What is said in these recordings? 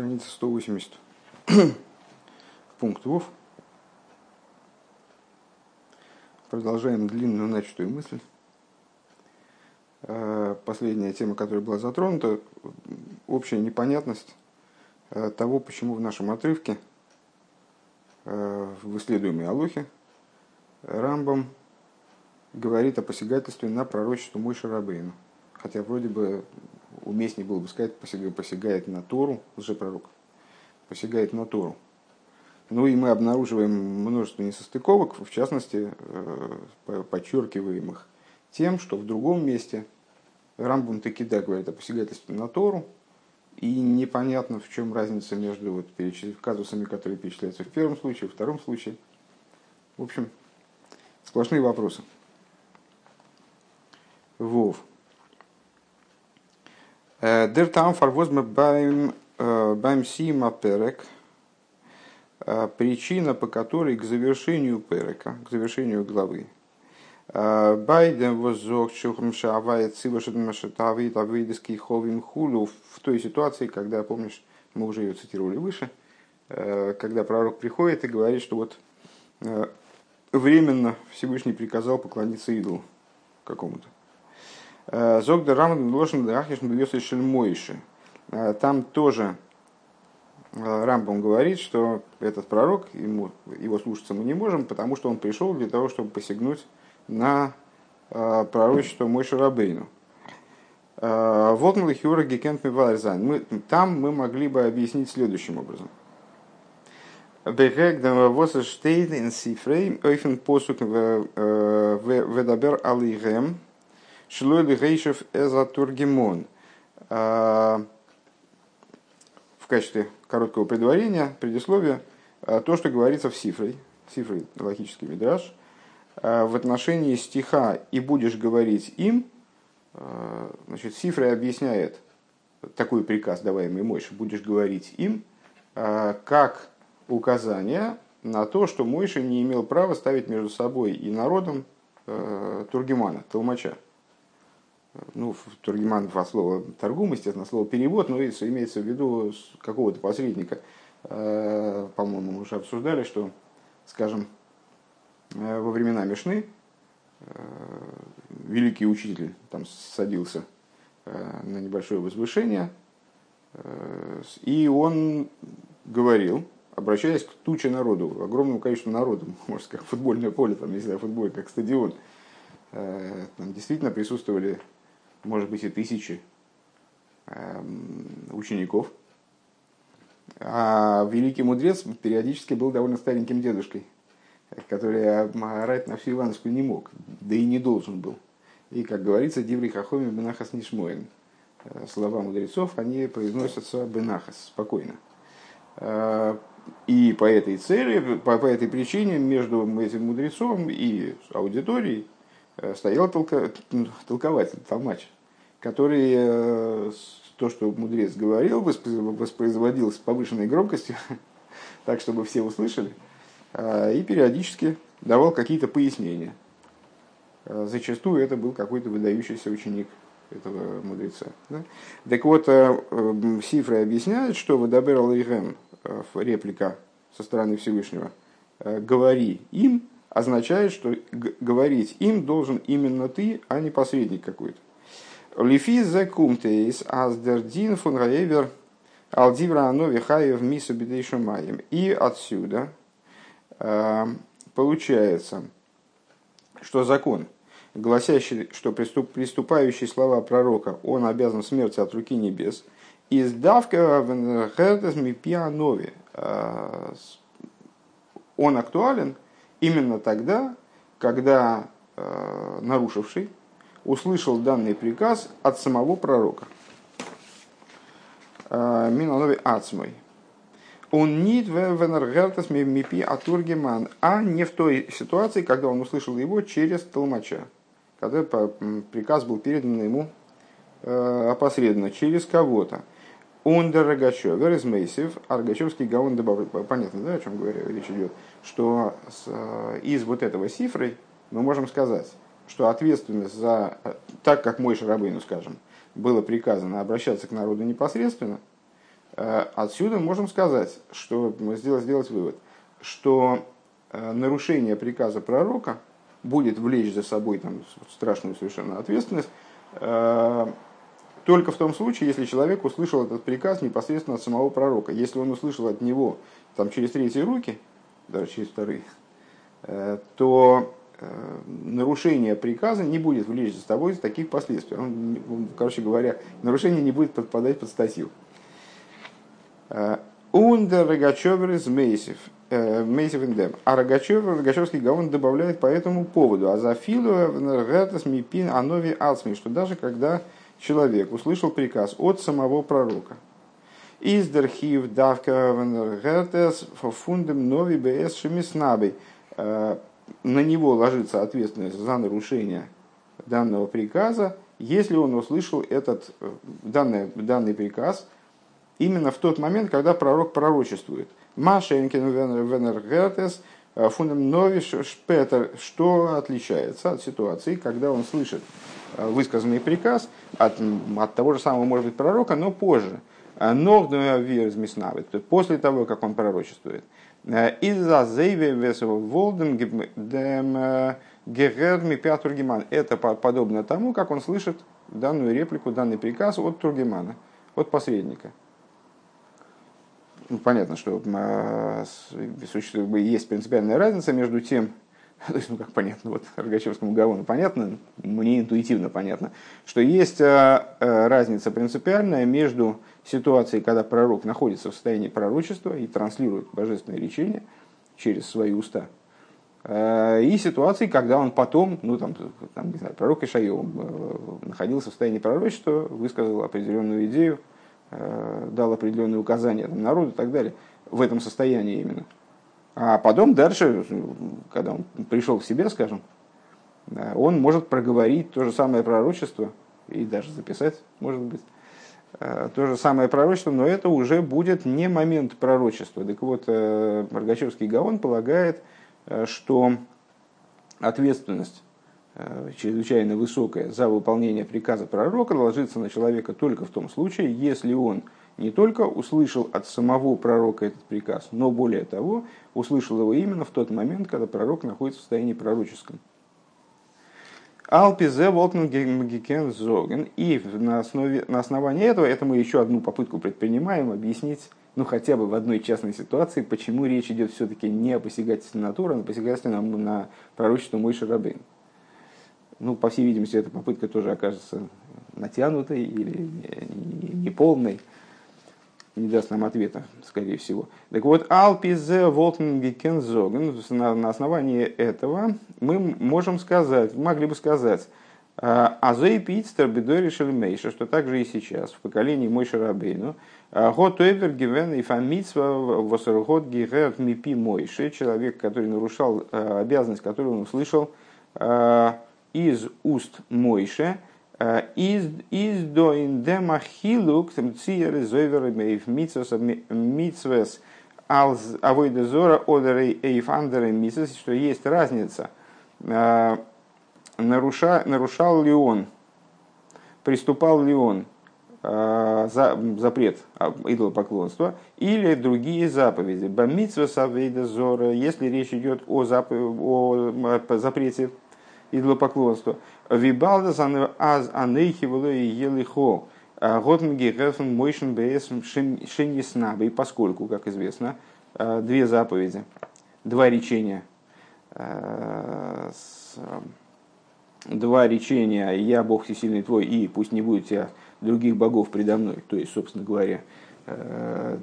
страница 180. Пункт ВОВ. Продолжаем длинную начатую мысль. Э, последняя тема, которая была затронута, общая непонятность э, того, почему в нашем отрывке э, в исследуемой Алохе Рамбам говорит о посягательстве на пророчество Мойши Рабейну. Хотя вроде бы уместнее было бы сказать, посягает на Тору, лжепророк, посягает на Тору. Ну и мы обнаруживаем множество несостыковок, в частности, э, подчеркиваемых тем, что в другом месте Рамбун таки да говорит о посягательстве на Тору, и непонятно, в чем разница между вот казусами, которые перечисляются в первом случае, в втором случае. В общем, сплошные вопросы. Вов. Der там фарвозме байм байм сима перек. Причина, по которой к завершению перека, к завершению главы, Байден возок шухмшавает цивашадмашатавит авидеский ховим хулу в той ситуации, когда, помнишь, мы уже ее цитировали выше, когда пророк приходит и говорит, что вот временно Всевышний приказал поклониться идолу какому-то. Э, Зогда Раман Лошен Дахиш Бьёсы Шельмойши. Э, там тоже э, Рамбом говорит, что этот пророк, ему, его слушаться мы не можем, потому что он пришел для того, чтобы посягнуть на пророчество Мойши Рабейну. Волкнул Хюра Гекент мы Там мы могли бы объяснить следующим образом. Бегегдам восштейн ин сифрей ойфен посук ведабер алигем Шлойли Гейшев Эзатургимон. А, в качестве короткого предварения, предисловия, а, то, что говорится в Сифре, Сифре логический мидраж, а, в отношении стиха «и будешь говорить им», значит, Сифры объясняет такой приказ, даваемый Мойше, «будешь говорить им», как указание на то, что Мойша не имел права ставить между собой и народом Тургимана, Толмача ну, Тургиман во слово торгум, естественно, слово перевод, но имеется в виду какого-то посредника. Э, по-моему, мы уже обсуждали, что, скажем, э, во времена Мишны э, великий учитель там садился на небольшое возвышение, и он говорил, обращаясь к туче народу, огромному количеству народу, можно сказать, футбольное поле, там, не знаю, футбол, как стадион, там действительно присутствовали может быть и тысячи эм, учеников. А великий мудрец периодически был довольно стареньким дедушкой, который орать на всю Ивановскую не мог, да и не должен был. И, как говорится, Диври Хахоми Бенахас Нишмоин. Э, слова мудрецов, они произносятся Бенахас, спокойно. Э, и по этой цели, по, по этой причине между этим мудрецом и аудиторией стоял толка, толкователь, толмач, который э, то, что мудрец говорил, воспроизводил с повышенной громкостью, так, чтобы все услышали, э, и периодически давал какие-то пояснения. Зачастую это был какой-то выдающийся ученик этого мудреца. Да? Так вот, Сифры объясняет, что Вадабер Алейхем, реплика со стороны Всевышнего, говори им, означает, что говорить им должен именно ты, а не посредник какой-то. Лифи зе кумтейс аздердин фун раевер алдивра анови хаев мису маем. И отсюда э, получается, что закон, гласящий, что приступ, приступающий слова пророка, он обязан смерти от руки небес, издавка в мипианови, э, он актуален – именно тогда, когда э, нарушивший услышал данный приказ от самого пророка. Э, Минанови Ацмой. Он нит венергертас мипи атургеман, а не в той ситуации, когда он услышал его через толмача, когда приказ был передан ему э, опосредованно, через кого-то. Ундер Рогачевер из Мейсев, а Рогачевский гаон добавляет, понятно, да, о чем говорю, речь идет, что с, э, из вот этого сифры мы можем сказать, что ответственность за, э, так как мой Шарабейну, скажем, было приказано обращаться к народу непосредственно, отсюда можем сказать, что сделать, сделать вывод, что нарушение приказа пророка будет влечь за собой там, страшную совершенно ответственность, только в том случае, если человек услышал этот приказ непосредственно от самого пророка. Если он услышал от него там, через третьи руки, даже через вторые, э, то э, нарушение приказа не будет влечь за собой таких последствий. Он, короче говоря, нарушение не будет подпадать под статью. Э, Ундер Рогачевер из Мейсев. Мейсев индем. А Рогачевер, Рогачевский гаон добавляет по этому поводу. А за филу мипин анови ацми, что даже когда человек услышал приказ от самого пророка. Издерхив давка венергетес фундем нови бс шемиснабей. Э, на него ложится ответственность за нарушение данного приказа, если он услышал этот э, данный, данный приказ именно в тот момент, когда пророк пророчествует. Машенкин венергетес э, фундем нови шпетер, что отличается от ситуации, когда он слышит высказанный приказ от, от того же самого, может быть, пророка, но позже. Но после того, как он пророчествует. Из-за зейве волдем герерми пятургиман. Это подобно тому, как он слышит данную реплику, данный приказ от Тургимана, от посредника. Ну, понятно, что существует, есть принципиальная разница между тем, то есть, ну как понятно, вот Рогачевскому Гавону понятно, мне интуитивно понятно, что есть э, э, разница принципиальная между ситуацией, когда пророк находится в состоянии пророчества и транслирует божественное речение через свои уста, э, и ситуацией, когда он потом, ну там, там не знаю, пророк Ишайо находился в состоянии пророчества, высказал определенную идею, дал определенные указания народу и так далее, в этом состоянии именно – а потом дальше, когда он пришел в себя, скажем, он может проговорить то же самое пророчество и даже записать, может быть, э, то же самое пророчество, но это уже будет не момент пророчества. Так вот, э, Маргачевский Гаон полагает, э, что ответственность чрезвычайно высокая за выполнение приказа пророка ложится на человека только в том случае, если он не только услышал от самого пророка этот приказ, но более того, услышал его именно в тот момент, когда пророк находится в состоянии пророческом. Алпизе Волкнген Зоген. И на, основе, на основании этого, это мы еще одну попытку предпринимаем объяснить, ну хотя бы в одной частной ситуации, почему речь идет все-таки не о посягательстве на Тора, а на посягательстве на, на пророчество Мойши Рабейн. Ну, по всей видимости, эта попытка тоже окажется натянутой или неполной. Не, даст нам ответа, скорее всего. Так вот, Алпизе Волтенгекензоген, на основании этого мы можем сказать, могли бы сказать, а, Азой Питстер Бедори Шельмейша, что также и сейчас, в поколении Мойша Рабейну, а, Готовер Гивен и Фамитсва Восергот Гигерт Мипи Мойши, человек, который нарушал а, обязанность, которую он услышал из уст Мойше, из из до индема хилук циер зойвер мейв митсвес митсвес алз авойдезора одерей эйфандеры митсвес, что есть разница, наруша, нарушал ли он, приступал ли он? За, запрет идолопоклонства или другие заповеди. Бамитсвес авейдезора, если речь идет о, зап... о запрете идолопоклонства. Вибалда аз анейхи и елихо. Готмги гефен мойшен бс. И поскольку, как известно, э, две заповеди, два речения, э, два речения «Я Бог всесильный твой» и «Пусть не будет тебя других богов предо мной». То есть, собственно говоря,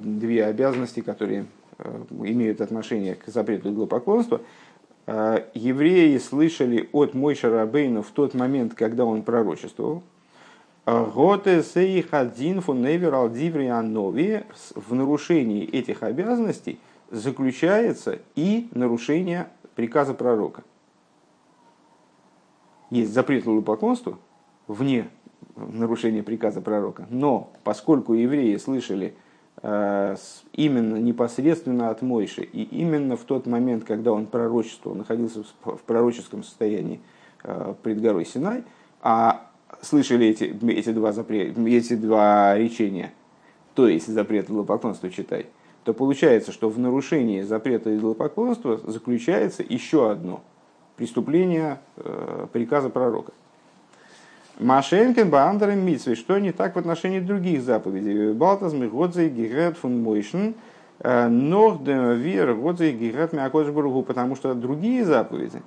две обязанности, которые имеют отношение к запрету идолопоклонства – евреи слышали от Мойша Рабейну в тот момент, когда он пророчествовал, в нарушении этих обязанностей заключается и нарушение приказа пророка. Есть запрет лулопоклонству вне нарушения приказа пророка, но поскольку евреи слышали именно непосредственно от Мойши, и именно в тот момент, когда он пророчествовал, находился в пророческом состоянии э, пред горой Синай, а слышали эти, эти, два, запре... эти два речения, то есть запрет идолопоклонства читай, то получается, что в нарушении запрета идолопоклонства заключается еще одно преступление э, приказа пророка. Машенкен Баандерем Митсвей, что не так в отношении других заповедей. Балтас Мигодзе Гигрет фун Мойшен, э, Нордем Вер Годзе Гигрет Мякоджбургу, потому что другие заповеди,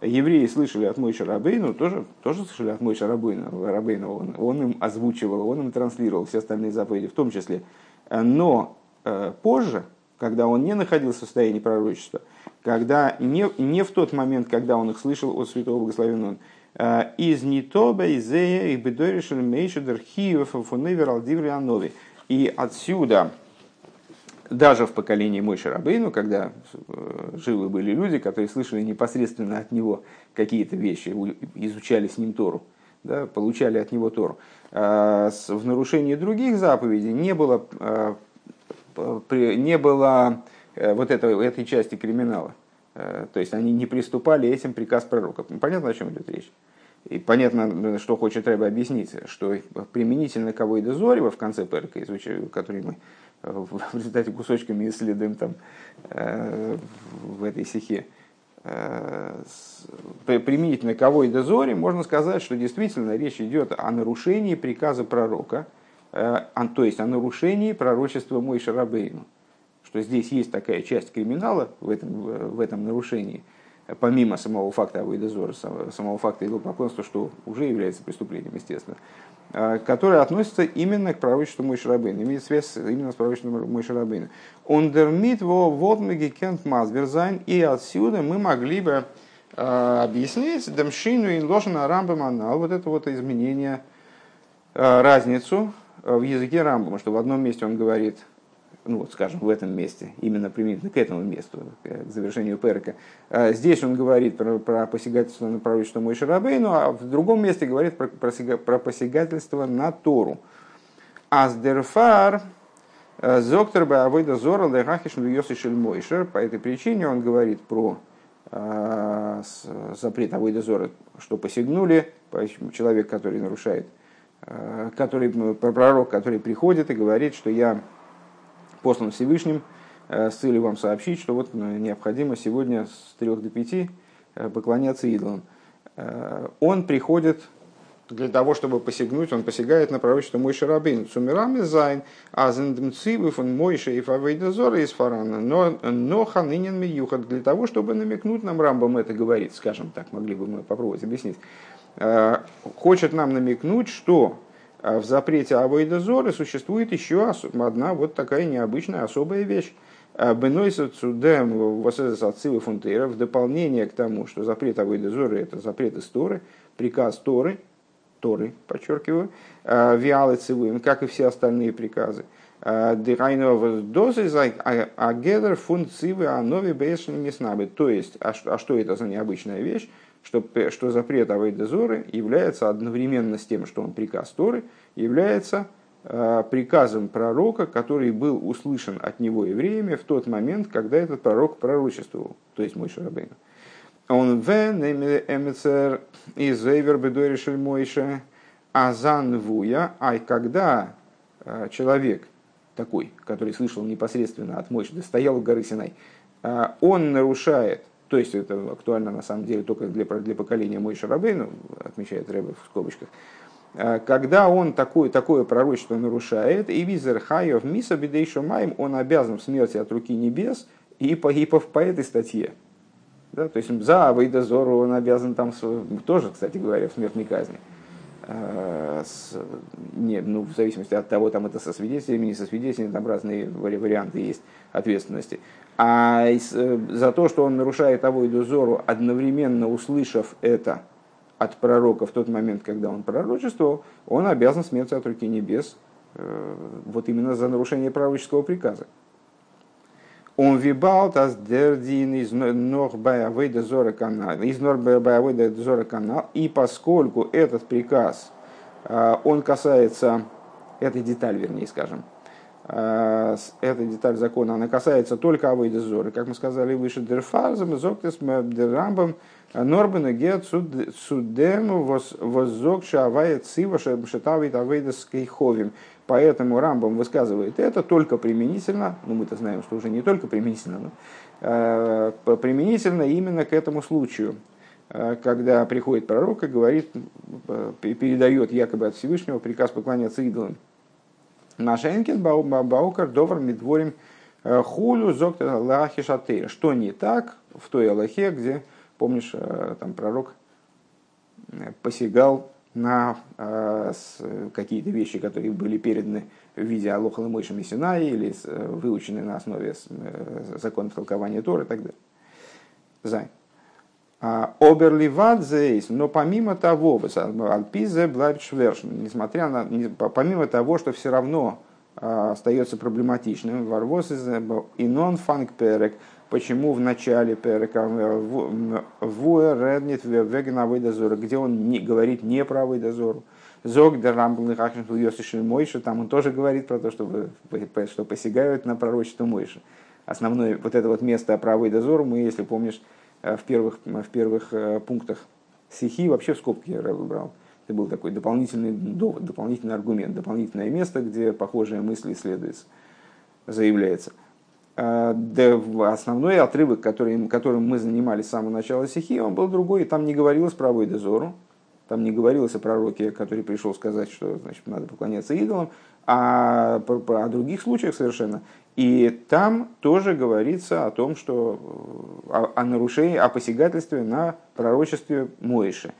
евреи слышали от Мойша Рабейну, тоже, тоже слышали от Мойша Рабейну, Рабейну. Он, он им озвучивал, он им транслировал все остальные заповеди в том числе. Но э, позже, когда он не находился в состоянии пророчества, когда не, не в тот момент, когда он их слышал от святого благословенного, Э, из Нитоба, Изея и Бедоришель Мейшедер Хиев Фуневер Алдиври Анови. И отсюда, даже в поколении Мой Шарабейну, когда э, живы были люди, которые слышали непосредственно от него какие-то вещи, изучали с ним Тору, да, получали от него Тору, э, в нарушении других заповедей не было, не было вот этого, этой части криминала. Э, то есть они не приступали этим приказ пророка. Понятно, о чем идет речь? И понятно, что хочет Рэба объяснить, что применительно к Авойда Зорева в конце Перка, который мы э, в результате кусочками исследуем там, э, в этой стихе, применительно к Авойда Зоре, можно сказать, что действительно речь идет о нарушении приказа пророка, то есть о нарушении пророчества Мойша Рабейну что здесь есть такая часть криминала в этом, в этом нарушении, помимо самого факта Авойдозора, самого факта идолопоклонства, что уже является преступлением, естественно, а, которое относится именно к пророчеству Мой Шарабейна, имеет связь именно с пророчеством Мой Шарабейна. Ундермит во водмеги кент мазверзайн, и отсюда мы могли бы а, объяснить Демшину и Лошана Рамбаманал, вот это вот изменение, а, разницу в языке Рамбама, что в одном месте он говорит – ну вот, скажем, в этом месте, именно применительно к этому месту, к завершению Перка. А здесь он говорит про, про посягательство на пророчество Мой Шарабейну, а в другом месте говорит про, про, про посягательство на Тору. Аздерфар э, Зоктор Баавойда Зора Лехахиш Йосишель Мойшер. По этой причине он говорит про э, запрет Авойда Зора, что посягнули, человек, который нарушает, э, который, пророк, который приходит и говорит, что я послан Всевышним э, с целью вам сообщить, что вот э, необходимо сегодня с 3 до 5 э, поклоняться идолам. Он приходит для того, чтобы посягнуть, он посягает на пророчество Мой Шарабин. Сумирам из Зайн, а зендмцивы он Мойша и Фавейдазора из Фарана, но, но ханынин миюхат, для того, чтобы намекнуть нам, Рамбам это говорит, скажем так, могли бы мы попробовать объяснить, хочет нам намекнуть, что в запрете Авойда Зоры существует еще одна вот такая необычная особая вещь. А Бенойса Цудем Васезасацилы Фунтейра в дополнение к тому, что запрет Авойда Зоры это запрет из Торы, приказ Торы, Торы, подчеркиваю, а, Виалы Цивуем, как и все остальные приказы. Дирайнова дозы агедер функции анови бешен не То есть, а что это за необычная вещь? Что, что запрет Авейдезоры является одновременно с тем, что он приказ Торы, является э, приказом пророка, который был услышан от него евреями в тот момент, когда этот пророк пророчествовал, то есть мой Шарабейн. Он вен эмецер из эвер бедорешель мойша азан вуя, а когда э, человек такой, который слышал непосредственно от Мойши, стоял у горы Синай, э, он нарушает то есть это актуально на самом деле только для, для поколения Мой Шарабейну, отмечает Рэбе в скобочках. А, когда он такое, такое пророчество нарушает, и визер хайов миса маем, он обязан в смерти от руки небес и по, и по, по этой статье. Да, то есть за Авейдозору он обязан там, тоже, кстати говоря, в смертной казни. А, с, не, ну, в зависимости от того, там это со свидетелями, не со свидетелями, там разные варианты есть ответственности. А э, за то, что он нарушает Авойду Зору, одновременно услышав это от пророка в тот момент, когда он пророчествовал, он обязан смерти от руки небес, э, вот именно за нарушение пророческого приказа. Он вибал тас дердин из нор баявейда зора канал, из нор баявейда зора канал, и поскольку этот приказ, он касается, этой деталь, вернее, скажем, эта деталь закона, она касается только Авойда Зоры. Как мы сказали выше, Дерфазом, Зоктес, Деррамбом, Норбена Гет Судем, Воззок, Шавая Цива, Шетавит Авейда Скейховим. Поэтому Рамбам высказывает это только применительно, ну мы-то знаем, что уже не только применительно, но э, применительно именно к этому случаю, э, когда приходит пророк и говорит, э, передает якобы от Всевышнего приказ поклоняться идолам. Машенкин Баукар Довар Медворим Хулю Зоктер Лахи Шатейр. Что не так в той Аллахе, где, помнишь, там пророк посягал на э, какие-то вещи, которые были переданы в виде Алоха Мойша Мессинай или э, выучены на основе э, законов толкования Торы и так далее. Зай. А, Оберливадзейс, но помимо того, Альпизе Блайбшвершн, несмотря на, помимо того, что все равно остается проблематичным, Варвоз из Инон Фанк Перек, почему в начале Перека в Реднит Вегена где он не, говорит не про дозору. Зог да рамблных ахшин Йосиши Мойша, там он тоже говорит про то, что, что посягают на пророчество Мойша. Основное вот это вот место про дозору мы, если помнишь, э, в первых, в первых э, пунктах стихи вообще в скобки я выбрал. Это был такой дополнительный довод, дополнительный аргумент, дополнительное место, где похожая мысль исследуется, заявляется. А, основной отрывок, который, которым мы занимались с самого начала стихи, он был другой, и там не говорилось про Войдезору, там не говорилось о пророке, который пришел сказать, что значит, надо поклоняться идолам, а о других случаях совершенно. И там тоже говорится о том, что о, о нарушении, о посягательстве на пророчестве Моиши.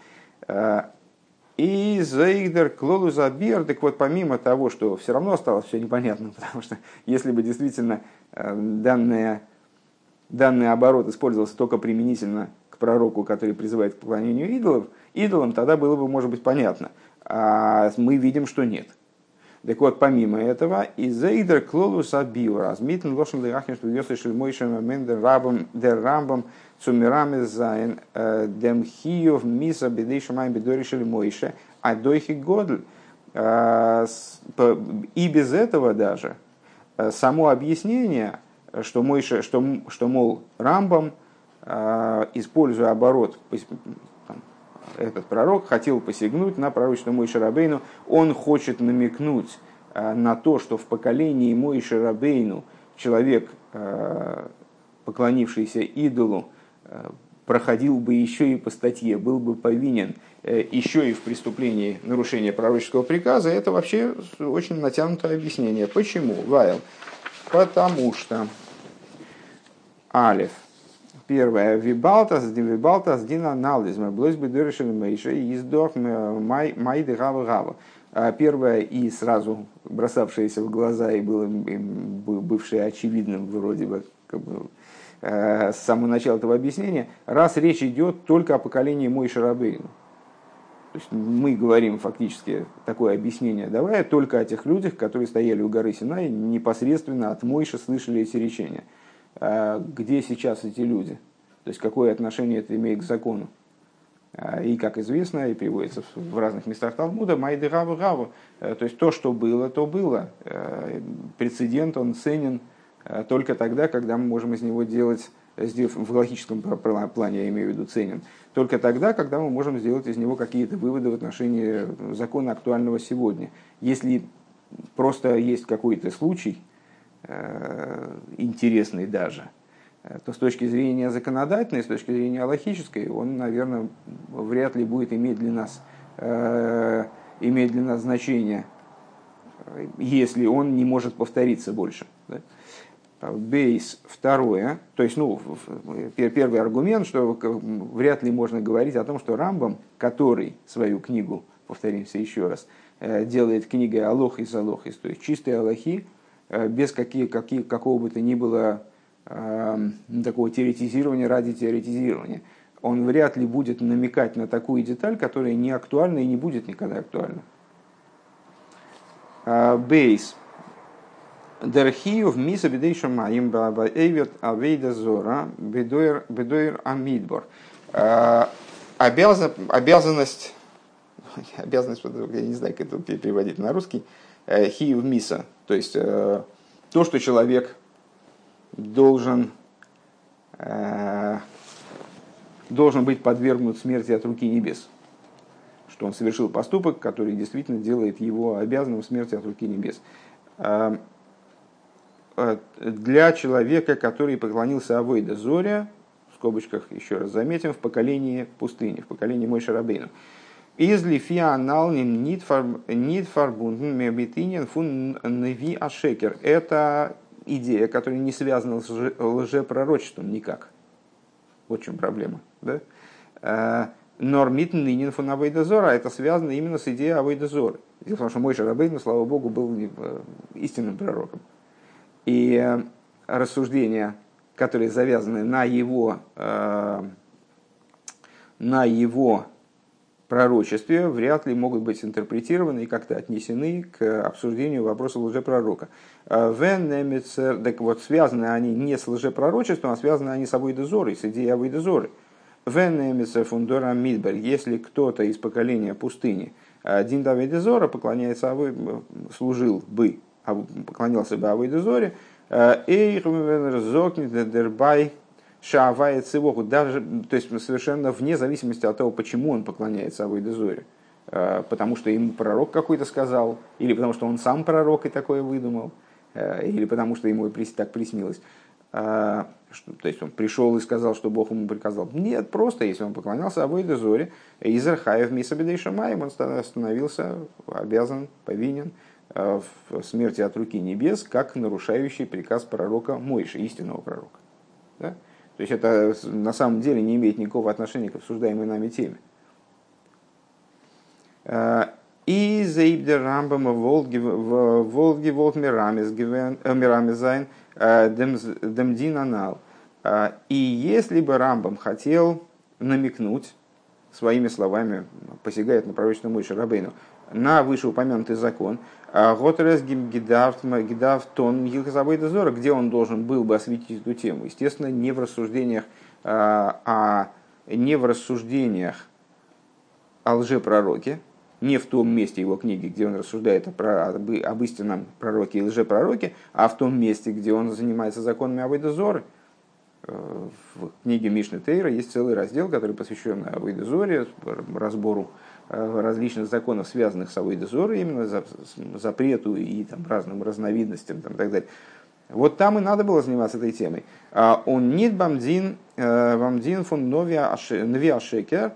И Зейдер Клолу Забир, так вот помимо того, что все равно осталось все непонятно, потому что если бы действительно э, данное, данный оборот использовался только применительно к пророку, который призывает к поклонению идолов, идолам, тогда было бы, может быть, понятно. А мы видим, что нет. Так вот, помимо этого, и Зейдер Клолус Абиура, Азмитн Лошен Лирахин, что Йосиф Шельмойшем Мендер Рабам, Дер Рамбам, Цумираме Зайн, э, Дем Хиев, Миса, Бедей Шамай, Бедори Шельмойше, а Дойхи Годль. Э, и без этого даже э, само объяснение, что, Мойше, что, что мол, Рамбам, используя оборот этот пророк хотел посягнуть на пророчество Мой Шарабейну. Он хочет намекнуть э, на то, что в поколении Мой Шарабейну человек, э, поклонившийся идолу, э, проходил бы еще и по статье, был бы повинен еще и в преступлении нарушения пророческого приказа, это вообще очень натянутое объяснение. Почему? Вайл. Потому что Алиф. Первое. Вибалтас, вибалтас, дин анализ. Мы блось бы дырышен мейши, издох май гава гава. Первое и сразу бросавшееся в глаза и было бывшее очевидным вроде бы, как бы э, с самого начала этого объяснения, раз речь идет только о поколении Мой Шарабейну. То есть мы говорим фактически такое объяснение, давая только о тех людях, которые стояли у горы Синай, непосредственно от Мойши слышали эти речения. А где сейчас эти люди, то есть какое отношение это имеет к закону. А, и, как известно, и приводится в разных местах Талмуда, Майды Гаву Гаву. Э, то есть то, что было, то было. Э, прецедент, он ценен э, только тогда, когда мы можем из него делать, в логическом плане я имею в виду ценен, только тогда, когда мы можем сделать из него какие-то выводы в отношении закона актуального сегодня. Если просто есть какой-то случай, интересный даже, э, то с точки зрения законодательной, с точки зрения логической, он, наверное, вряд ли будет иметь для нас, э, иметь для нас значение, если он не может повториться больше. Да? Бейс второе, то есть, ну, первый аргумент, что вряд ли можно говорить о том, что Рамбам, который свою книгу, повторимся еще раз, делает книгой Алох из Алохис, то есть чистые Аллахи, Э, без какие, какие, какого бы то ни было э, такого теоретизирования ради теоретизирования. Он вряд ли будет намекать на такую деталь, которая не актуальна и не будет никогда актуальна. Э, бейс. Дерхиев миса бедейша маим эйвет авейда зора бедойр амидбор. Э, обязанность, обязанность, я не знаю, как это переводить на русский, хиев миса, то есть то, что человек должен, должен быть подвергнут смерти от руки небес что он совершил поступок, который действительно делает его обязанным смерти от руки небес. Для человека, который поклонился Авойда Зоря, в скобочках еще раз заметим, в поколении пустыни, в поколении Мой Шарабейну. Из лифианалним нитфарбунден мебитинен фун неви ашекер. Это идея, которая не связана с лжепророчеством никак. Вот в чем проблема. Да? А, Нормит нынен фон Авейдозора, это связано именно с идеей Авейдозора. Дело в том, что мой Шарабейн, слава Богу, был э, истинным пророком. И э, рассуждения, которые завязаны на его, э, на его пророчестве, вряд ли могут быть интерпретированы и как-то отнесены к обсуждению вопроса лжепророка. Вен так вот, связаны они не с лжепророчеством, а связаны они с Авойдозорой, с идеей Авойдозоры. Венемиса фундора Мидбер, если кто-то из поколения пустыни, один Давид Зора поклоняется, служил бы, поклонялся бы Авойдезоре, Дербай Шавает Цивоху, даже, то есть совершенно вне зависимости от того, почему он поклоняется Авойдезоре. Потому что ему пророк какой-то сказал, или потому что он сам пророк и такое выдумал, или потому что ему так приснилось. Что, то есть он пришел и сказал, что Бог ему приказал. Нет, просто если он поклонялся Авойде Зоре, из Архаев Мисабедей Шамаем, он становился обязан, повинен э, в смерти от руки небес, как нарушающий приказ пророка Мойши, истинного пророка. Да? То есть это на самом деле не имеет никакого отношения к обсуждаемой нами теме. Э, и заибдер Рамбама Волги Волги Волт Мирамис Мирамизайн – Э, Демдин анал. Э, и если бы Рамбам хотел намекнуть своими словами, посягает на пророчную Мойши Рабейну, на вышеупомянутый закон, Готерес Гидавтон Гилхазабайда где он должен был бы осветить эту тему. Естественно, не в рассуждениях, а не в рассуждениях о лжепророке, не в том месте его книги, где он рассуждает о, об, об истинном пророке и лжепророке, а в том месте, где он занимается законами Авойдозоры. Э, в книге Мишны Тейра есть целый раздел, который посвящен Авойдозоре, разбору э, различных законов, связанных с Авойдозорой, именно запрету и там, разным разновидностям там, и так далее. Вот там и надо было заниматься этой темой. А он нит бамдин, э, бамдин фон нови ашекер,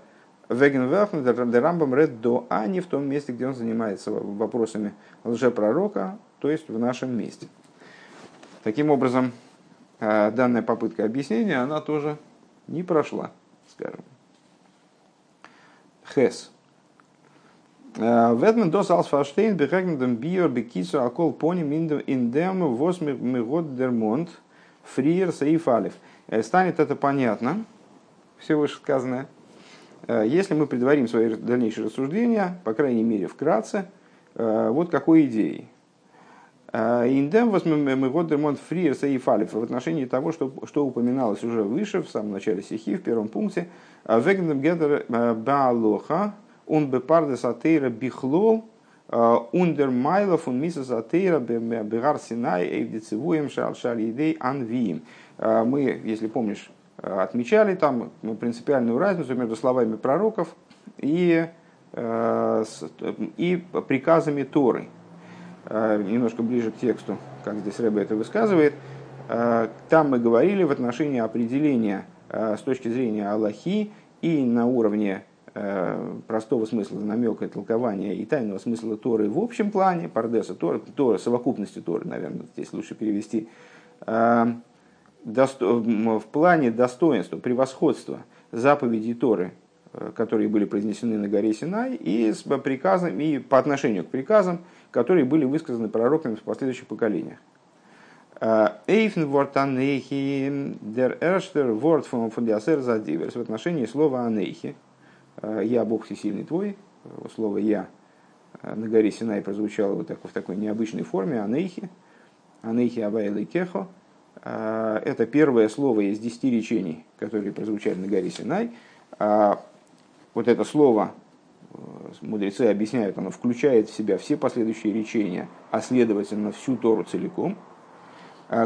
Вегенверхн Рамбам Ред до, а не в том месте, где он занимается вопросами лжепророка, то есть в нашем месте. Таким образом, данная попытка объяснения, она тоже не прошла, скажем. Хес. Э, Ведмен дос алсфаштейн бехегнедем биор бекису акол поним индем восьмигод дермонт фриер саиф алиф. Э, станет это понятно, все вышесказанное, Э, если мы предварим свои дальнейшие рассуждения, по крайней мере вкратце, вот какой идеей. Э, Индем возьмем фриерса и фалиф в отношении того, что, что упоминалось уже выше, в самом начале стихи, в первом пункте. Вегнем гедер баалоха, он бепарде сатейра бихлол, ундер майлов он миса сатейра бегар синай эйвдицевуем шал шал идей анвиим. Мы, если помнишь, отмечали там ну, принципиальную разницу между словами пророков и, э, и приказами Торы. Э, немножко ближе к тексту, как здесь Рэбе это высказывает. Э, там мы говорили в отношении определения с точки зрения Аллахи и на уровне простого смысла намека и толкования и тайного смысла Торы в общем плане, пардеса Торы, Торы совокупности Торы, наверное, здесь лучше перевести, в плане достоинства, превосходства заповедей Торы, э, которые были произнесены на горе Синай, и, с приказом, и по отношению к приказам, которые были высказаны пророками в последующих поколениях. Э, Эйфн вортанейхи дер эрштер ворт фундиасер задиверс в отношении слова анейхи. Э, я Бог всесильный твой, слово я на горе Синай прозвучало вот так, в такой необычной форме, анейхи, анейхи абайлы кехо, это первое слово из десяти речений, которые прозвучали на горе Синай. А, вот это слово мудрецы объясняют, оно включает в себя все последующие речения, а следовательно всю Тору целиком.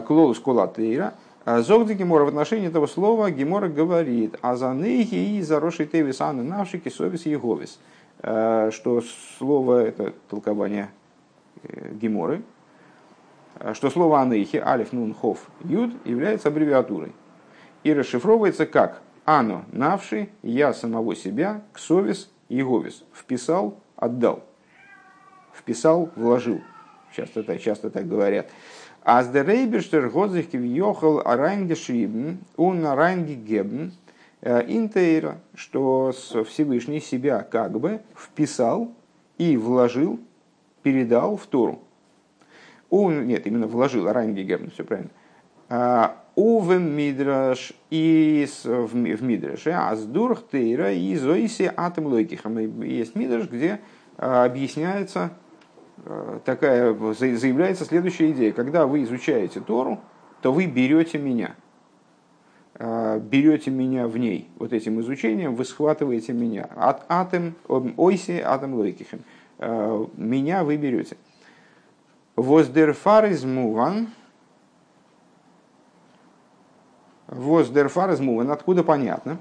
Клоус колатейра. Зогда Гемора в отношении этого слова Гемора говорит, а за нейхи и заросший тевис анны навшики совес еговис. Что слово, это толкование Геморы, что слово анейхи, алиф, нун, хов, юд, является аббревиатурой. И расшифровывается как «Ано, навши, я самого себя, ксовис, еговис». Вписал, отдал. Вписал, вложил. Часто так, часто так говорят. А с дерейбештер годзих арайнге шибн, он арайнге гебн, э, интейра, что Всевышний себя как бы вписал и вложил, передал в Тору. Он, нет, именно вложил, арайнге гебн, все правильно. Увем мидраш и в мидраше, а с тейра и зоиси атом логихам. Есть мидраш, где а, объясняется Э, такая, заявляется следующая идея. Когда вы изучаете Тору, то вы берете меня. Э, берете меня в ней. Вот этим изучением вы схватываете меня. От атом, ойси, атом лойкихем. Э, меня вы берете. וואס דערפאר איז מובן. וואס דערפאר איז מובן. Откуда понятно?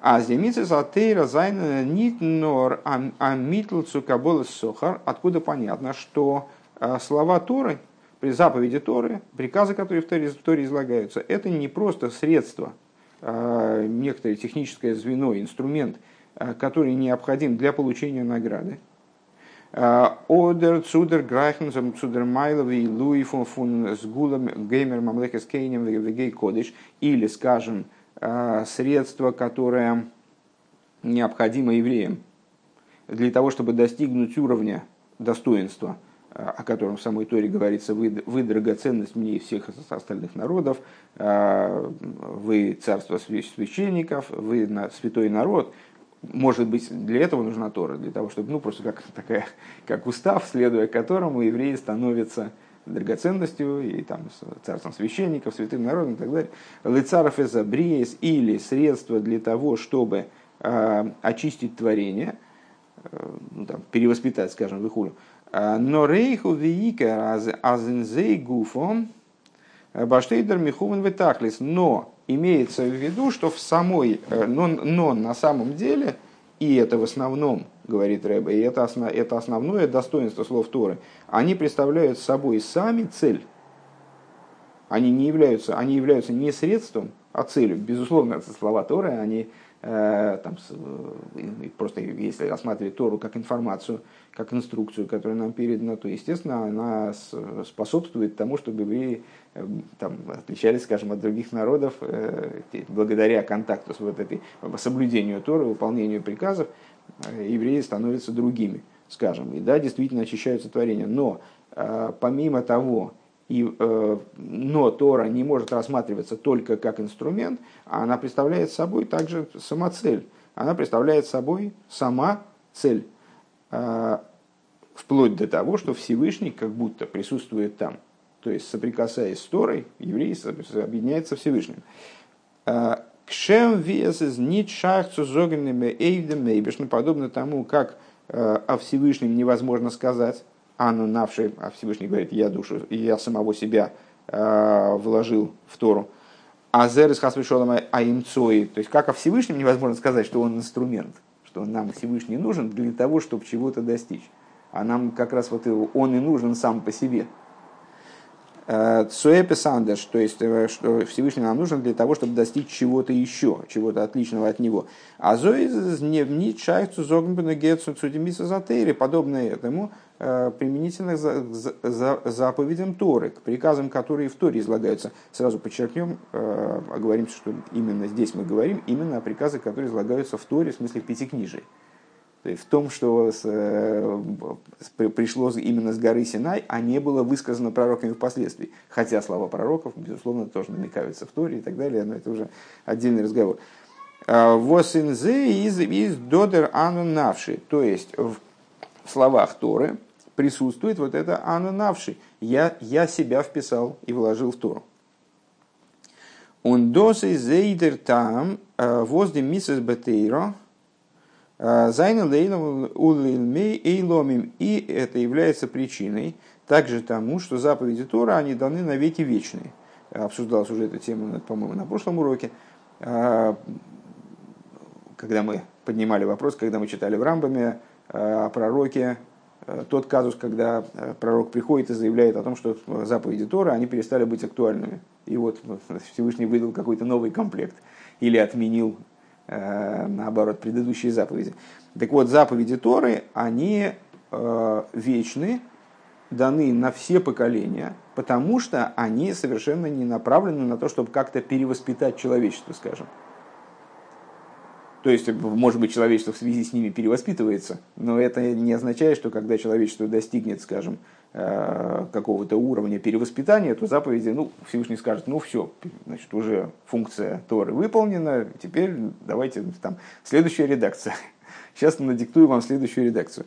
А земица затейра зайна нит нор амитл цукабол сохар. Откуда понятно, что а, слова Торы, при заповеди Торы, приказы, которые в Торе, в Торе излагаются, это не просто средство, а, некоторое техническое звено, инструмент, а, который необходим для получения награды. Одер, Цудер, Грайхензом, Цудер Майлови, Луи фон фун Сгулом, Геймер, Мамлекес Кейнем, Вегей Кодыш, или, скажем, Э, средство, которое необходимо евреям для того, чтобы достигнуть уровня достоинства, э, о котором в самой Торе говорится, вы, вы драгоценность мне и всех остальных народов, э, вы царство священников, вы святой народ. Может быть, для этого нужна Тора, для того, чтобы, ну, просто как, такая, как устав, следуя которому евреи становятся драгоценностью и там, царством священников, святым народом и так далее. Лицаров из или средства для того, чтобы э, очистить творение, э, ну, там, перевоспитать, скажем, выхулю. А, но рейху виика азензей гуфом баштейдер михувен ветахлис. Но имеется в виду, что в самой, э, но, но на самом деле, и это в основном говорит Рэбе, и это, основ, это основное достоинство слов Торы. Они представляют собой сами цель. Они не являются, они являются не средством, а целью. Безусловно, это слова Торы, они там, э, просто если рассматривать Тору как информацию, как инструкцию, которая нам передана, то, естественно, она способствует тому, чтобы вы э, там, отличались, скажем, от других народов э, благодаря контакту с вот этой соблюдению Торы, выполнению приказов, Э, евреи становятся другими, скажем. И да, действительно очищаются творения. Но э, помимо того, и, э, но Тора не может рассматриваться только как инструмент, а она представляет собой также самоцель. Она представляет собой сама цель. Вплоть до того, что Всевышний как будто присутствует там. То есть, соприкасаясь с Торой, евреи объединяются Всевышним. Кшем весес нит шахцу зогенными эйвдем подобно тому, как э, о Всевышнем невозможно сказать, Анну навший, а Всевышний говорит, я душу, я самого себя э, вложил в Тору. А зерес хасвишолом аимцои, то есть как о Всевышнем невозможно сказать, что он инструмент, что нам Всевышний нужен для того, чтобы чего-то достичь. А нам как раз вот он и нужен сам по себе. Цуэпесандеш, то есть э, что Всевышний нам нужен для того, чтобы достичь чего-то еще, чего-то отличного от него. А зоиз не затейри, подобное этому, э, применительно за, заповедям Торы, к приказам, которые в Торе излагаются. Сразу подчеркнем, э, оговоримся, что именно здесь мы говорим именно о приказах, которые излагаются в Торе, в смысле в в том, что с, э, пришло именно с горы Синай, а не было высказано пророками впоследствии. Хотя слова пророков, безусловно, тоже намекаются в Торе и так далее, но это уже отдельный разговор. А, Восинзе из, из додер ану навши. То есть в словах Торы присутствует вот это ану навши. Я, я себя вписал и вложил в Тору. Он досы зейдер там э, возле миссис Бетейро Зайнел эйломим. И это является причиной также тому, что заповеди Тора, они даны на веки вечные. Обсуждалась уже эта тема, по-моему, на прошлом уроке, когда мы поднимали вопрос, когда мы читали в Рамбаме о пророке, тот казус, когда пророк приходит и заявляет о том, что заповеди Тора, они перестали быть актуальными. И вот Всевышний выдал какой-то новый комплект или отменил наоборот, предыдущие заповеди. Так вот, заповеди Торы, они э, вечны, даны на все поколения, потому что они совершенно не направлены на то, чтобы как-то перевоспитать человечество, скажем. То есть, может быть, человечество в связи с ними перевоспитывается, но это не означает, что когда человечество достигнет, скажем, Э, какого-то уровня перевоспитания, то заповеди, ну, Всевышний скажет, ну все, значит, уже функция Торы выполнена, теперь давайте там следующая редакция. Сейчас надиктую вам следующую редакцию.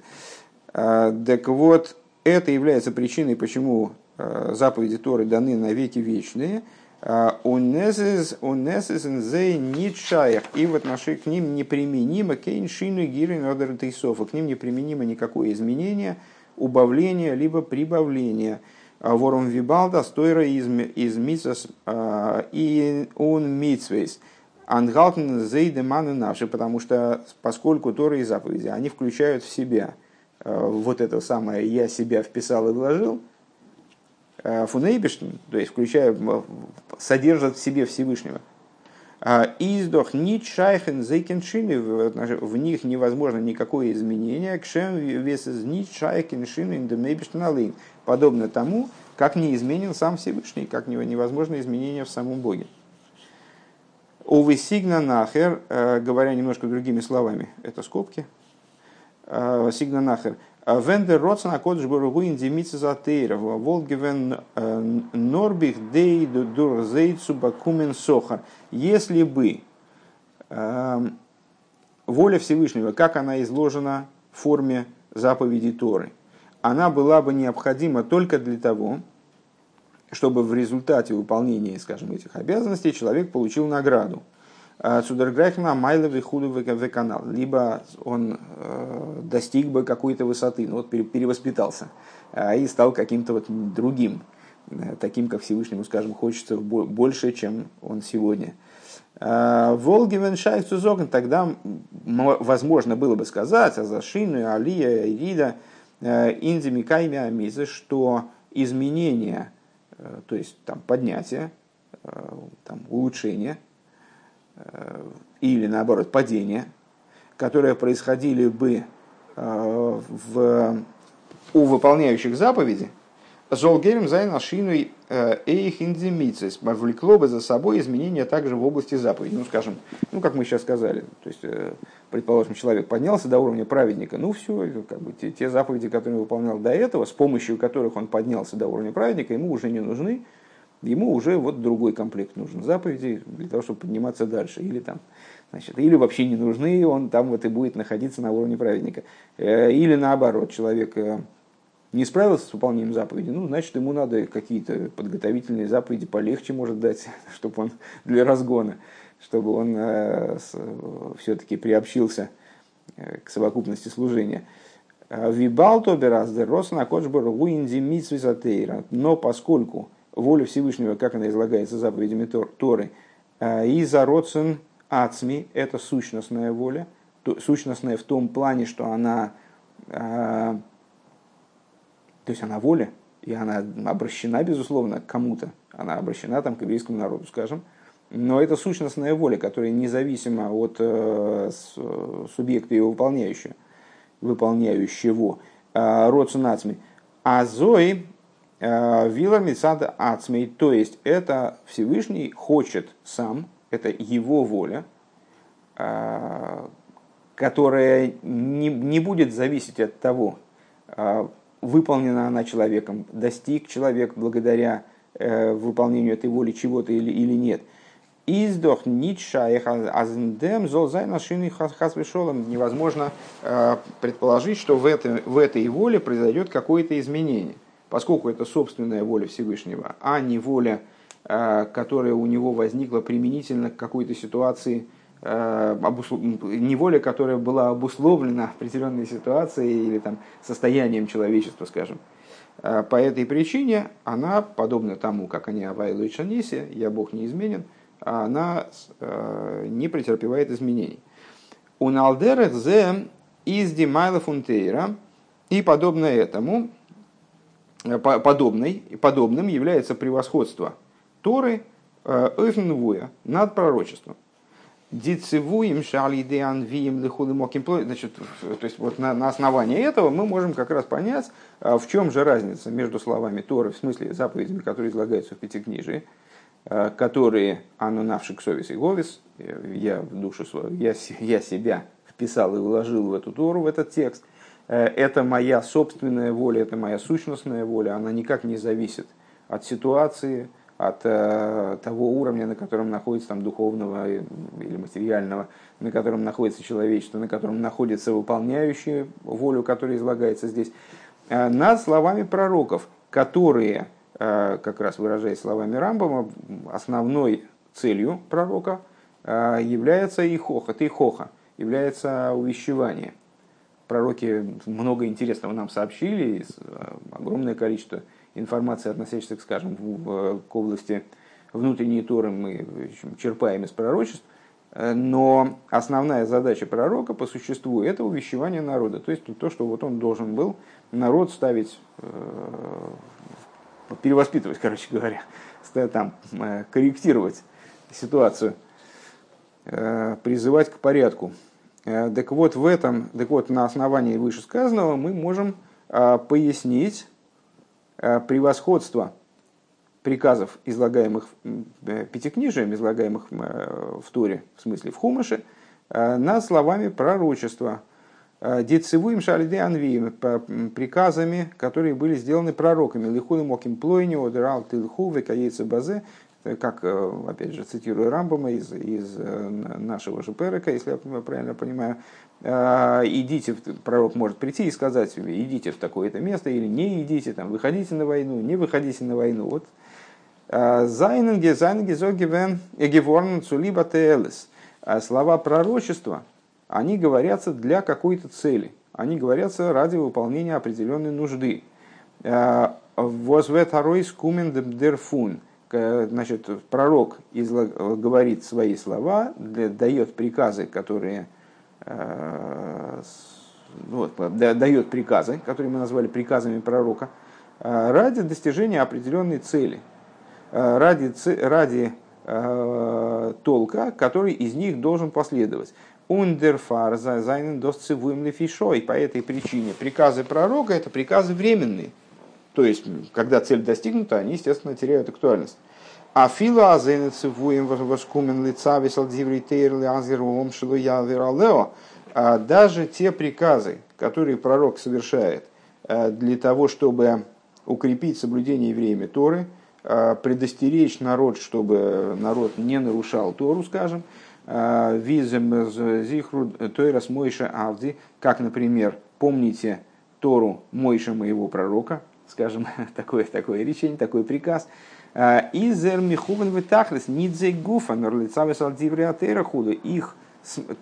Э, так вот, это является причиной, почему э, заповеди Торы даны на веки вечные, и в отношении к ним неприменимо кейншину гирин тейсофа, к ним неприменимо никакое изменение – убавление либо прибавление. А ворум вибалда стойра из, митсас а, и он митсвейс. Ангалтен зейдеманы наши, потому что поскольку Торы и заповеди, они включают в себя а, вот это самое «я себя вписал и вложил», фунейбиштен, то есть включая, содержат в себе Всевышнего. А, Издох нит шайхен зейкеншины, в них невозможно никакое изменение, кшем вес из нит шайхен шины подобно тому, как не изменен сам Всевышний, как невозможно изменение в самом Боге. Увы сигна нахер, э, говоря немножко другими словами, это скобки, э, сигна нахер, Вендер Роцена Кодж Баругу Индимица Затейра, Волгивен э, Норбих Дей Дурзейцу Бакумен Сохар. Если бы эм, воля Всевышнего, как она изложена в форме заповеди Торы, она была бы необходима только для того, чтобы в результате выполнения, скажем, этих обязанностей человек получил награду – Цудерграйхна Майловый худовый канал. Либо он э, достиг бы какой-то высоты, ну вот перевоспитался а, и стал каким-то вот другим, э, таким, как Всевышнему, скажем, хочется больше, чем он сегодня. Волгивен Шайцузогн, тогда возможно было бы сказать, а за Шину, Алия, Ирида, э, Инди Микайми Амизы, что изменения, то есть там поднятие, там, улучшение – Э, или наоборот падения, которые происходили бы э, в, у выполняющих заповеди, Золгерем Зайн Ашиной э, Эйх Индемицис влекло бы за собой изменения также в области заповеди. Ну, скажем, ну, как мы сейчас сказали, то есть, предположим, человек поднялся до уровня праведника, ну, все, как бы, те, те заповеди, которые он выполнял до этого, с помощью которых он поднялся до уровня праведника, ему уже не нужны, ему уже вот другой комплект нужен заповедей для того, чтобы подниматься дальше. Или, там, значит, или вообще не нужны, он там вот и будет находиться на уровне праведника. Э, или наоборот, человек э, не справился с выполнением заповеди, ну, значит, ему надо какие-то подготовительные заповеди полегче может дать, чтобы он для разгона, чтобы он э, все-таки приобщился к совокупности служения. Вибалто бераздер рос на кочбор уинди Но поскольку воля Всевышнего, как она излагается заповедями Торы, а, и за родсен ацми, это сущностная воля, сущностная в том плане, что она, а, то есть она воля, и она обращена, безусловно, к кому-то, она обращена там, к еврейскому народу, скажем, но это сущностная воля, которая независима от э, субъекта его выполняющего, выполняющего э, родсен А зои, Э, Вилар Мицада Ацмей, то есть это Всевышний хочет сам, это его воля, э, которая не, не будет зависеть от того, э, выполнена она человеком, достиг человек благодаря выполнению этой воли чего-то или, или нет. Издох нитшаех аздем золзайнашины хасвешолом. Невозможно предположить, что в этой, в этой воле произойдет какое-то изменение поскольку это собственная воля Всевышнего, а не воля, э, которая у него возникла применительно к какой-то ситуации неволя, которая была обусловлена определенной ситуацией или там, состоянием человечества, скажем. По этой причине она, подобно тому, как они Авайлу и Шаниси, я Бог не изменен, она не претерпевает изменений. У Налдерах зе из Димайла Фунтейра, и подобно этому, подобной, подобным является превосходство Торы Эфнвуя над пророчеством. Дицевуем шалидеан вием лихулымоким Значит, то есть вот на, на основании этого мы можем как раз понять, в чем же разница между словами Торы, в смысле заповедями, которые излагаются в Пятикнижии, которые «Ану навшик совесть и говис», я в душу свою, я, я себя вписал и уложил в эту Тору, в этот текст. Это моя собственная воля, это моя сущностная воля, она никак не зависит от ситуации, от э, того уровня, на котором находится там, духовного или материального, на котором находится человечество, на котором находится выполняющий волю, которая излагается здесь, э, над словами пророков, которые, э, как раз выражаясь словами Рамбама, основной целью пророка э, является ихоха, тейхоха, является увещевание. Пророки много интересного нам сообщили, э, огромное количество информации, относящейся, скажем, в, к области внутренней Торы, мы черпаем из пророчеств, э, но основная задача пророка по существу это увещевание народа. То есть то, что вот он должен был народ ставить, э, перевоспитывать, короче говоря, там, корректировать ситуацию, призывать к порядку. Так вот, в этом, так вот, на основании вышесказанного мы можем пояснить Э, превосходство приказов, излагаемых э, пятикнижием, излагаемых э, в Туре, в смысле в Хумаше, над словами пророчества. Децевуем шалиде анвием, приказами, которые были сделаны пророками. Лихуны моким плойни, одерал тилху, векаейца базе, как, опять же, цитирую Рамбама из, из нашего же Перека, если я правильно понимаю, а, идите, пророк может прийти и сказать, идите в такое-то место или не идите, там, выходите на войну, не выходите на войну. Вот. А, Зайненге, зайненге, зогивен, эгеворн, цулиба теэлес. А слова пророчества, они говорятся для какой-то цели. Они говорятся ради выполнения определенной нужды. Возвет аройс кумен дерфун. Значит, пророк говорит свои слова, дает приказы, которые Э, вот, дает приказы, которые мы назвали приказами пророка, э, ради достижения определенной цели, э, ради, ради толка, который из них должен последовать. Ундерфар зайнен досцевуем фишой. По этой причине приказы пророка это приказы временные. То есть, когда цель достигнута, они, естественно, теряют актуальность. А фила азенецевуем воскумен лица весел дивритейр лазером шилу явералео. А даже те приказы, которые пророк совершает э, для того, чтобы укрепить соблюдение время Торы, э, предостеречь народ, чтобы народ не нарушал Тору, скажем, э, визем зихру тойрас Мойша Авди, как, например, помните Тору Мойша моего пророка, скажем, такое, такое речение, такой приказ – Изер михувен витахлес нидзе гуфа норлицавес алдивриатера худу. Их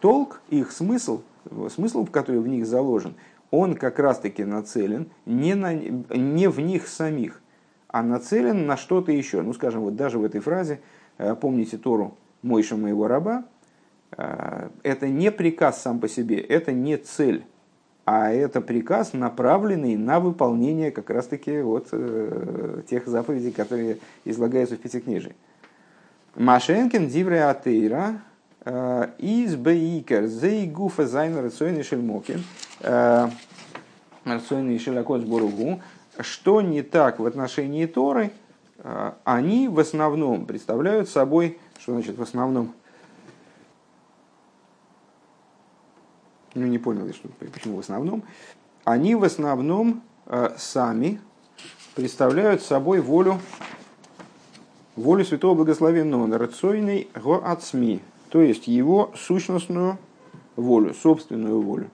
толк, их смысл, смысл, который в них заложен, он как раз-таки нацелен не, на, не в них самих, а нацелен на что-то еще. Ну, скажем, вот даже в этой фразе «помните Тору Мойша моего раба», это не приказ сам по себе, это не цель а это приказ, направленный на выполнение как раз-таки вот э, тех заповедей, которые излагаются в Пятикнижии. Машенкин дивре атеира э, из бейкер зей гуфа зайн рацойный шельмокин э, рацойный шелакот сборугу, что не так в отношении Торы, э, они в основном представляют собой, что значит в основном, ну не понял, почему в основном, они в основном э, сами представляют собой волю, волю Святого Благословенного, нарацойный го ацми, то есть его сущностную волю, собственную волю.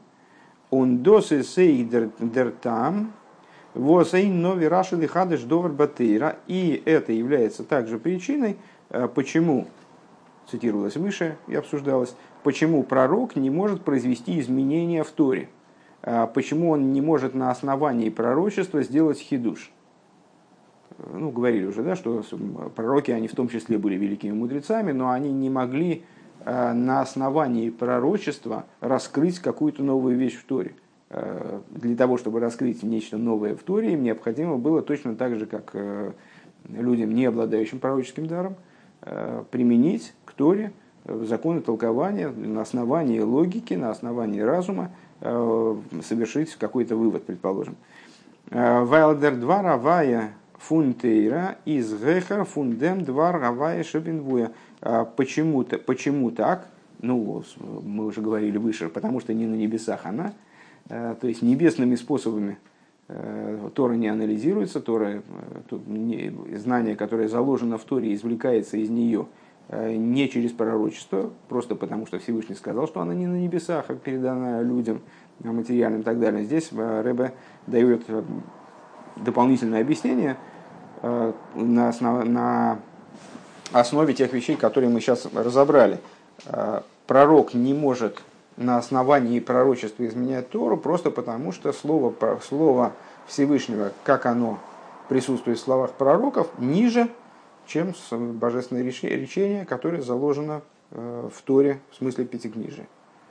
Он досы сей дертам, восейн нови рашили хадыш довар батыра. И это является также причиной, э, почему цитировалось выше и обсуждалось, почему пророк не может произвести изменения в Торе, а почему он не может на основании пророчества сделать хидуш. Ну, говорили уже, да, что пророки, они в том числе были великими мудрецами, но они не могли а, на основании пророчества раскрыть какую-то новую вещь в Торе. А, для того, чтобы раскрыть нечто новое в Торе, им необходимо было точно так же, как э, людям, не обладающим пророческим даром, применить к Торе законы толкования на основании логики, на основании разума э, совершить какой-то вывод, предположим. Вайлдер 2 равая фунтейра из гехар фундем 2 равая шебинвуя. Почему, почему так? Ну, мы уже говорили выше, потому что не на небесах она, то есть небесными способами Э, Тора не анализируется, Тора, э, знание, которое заложено в Торе, извлекается из нее э, не через пророчество, просто потому что Всевышний сказал, что она не на небесах, а передана людям материальным и так далее. Здесь Рэбе дает дополнительное объяснение на, основ... на основе тех вещей, которые мы сейчас разобрали. Пророк не может на основании пророчества изменять Тору, просто потому что слово, слово Всевышнего, как оно присутствует в словах пророков, ниже, чем божественное речение, которое заложено э, в Торе в смысле пятикнижия.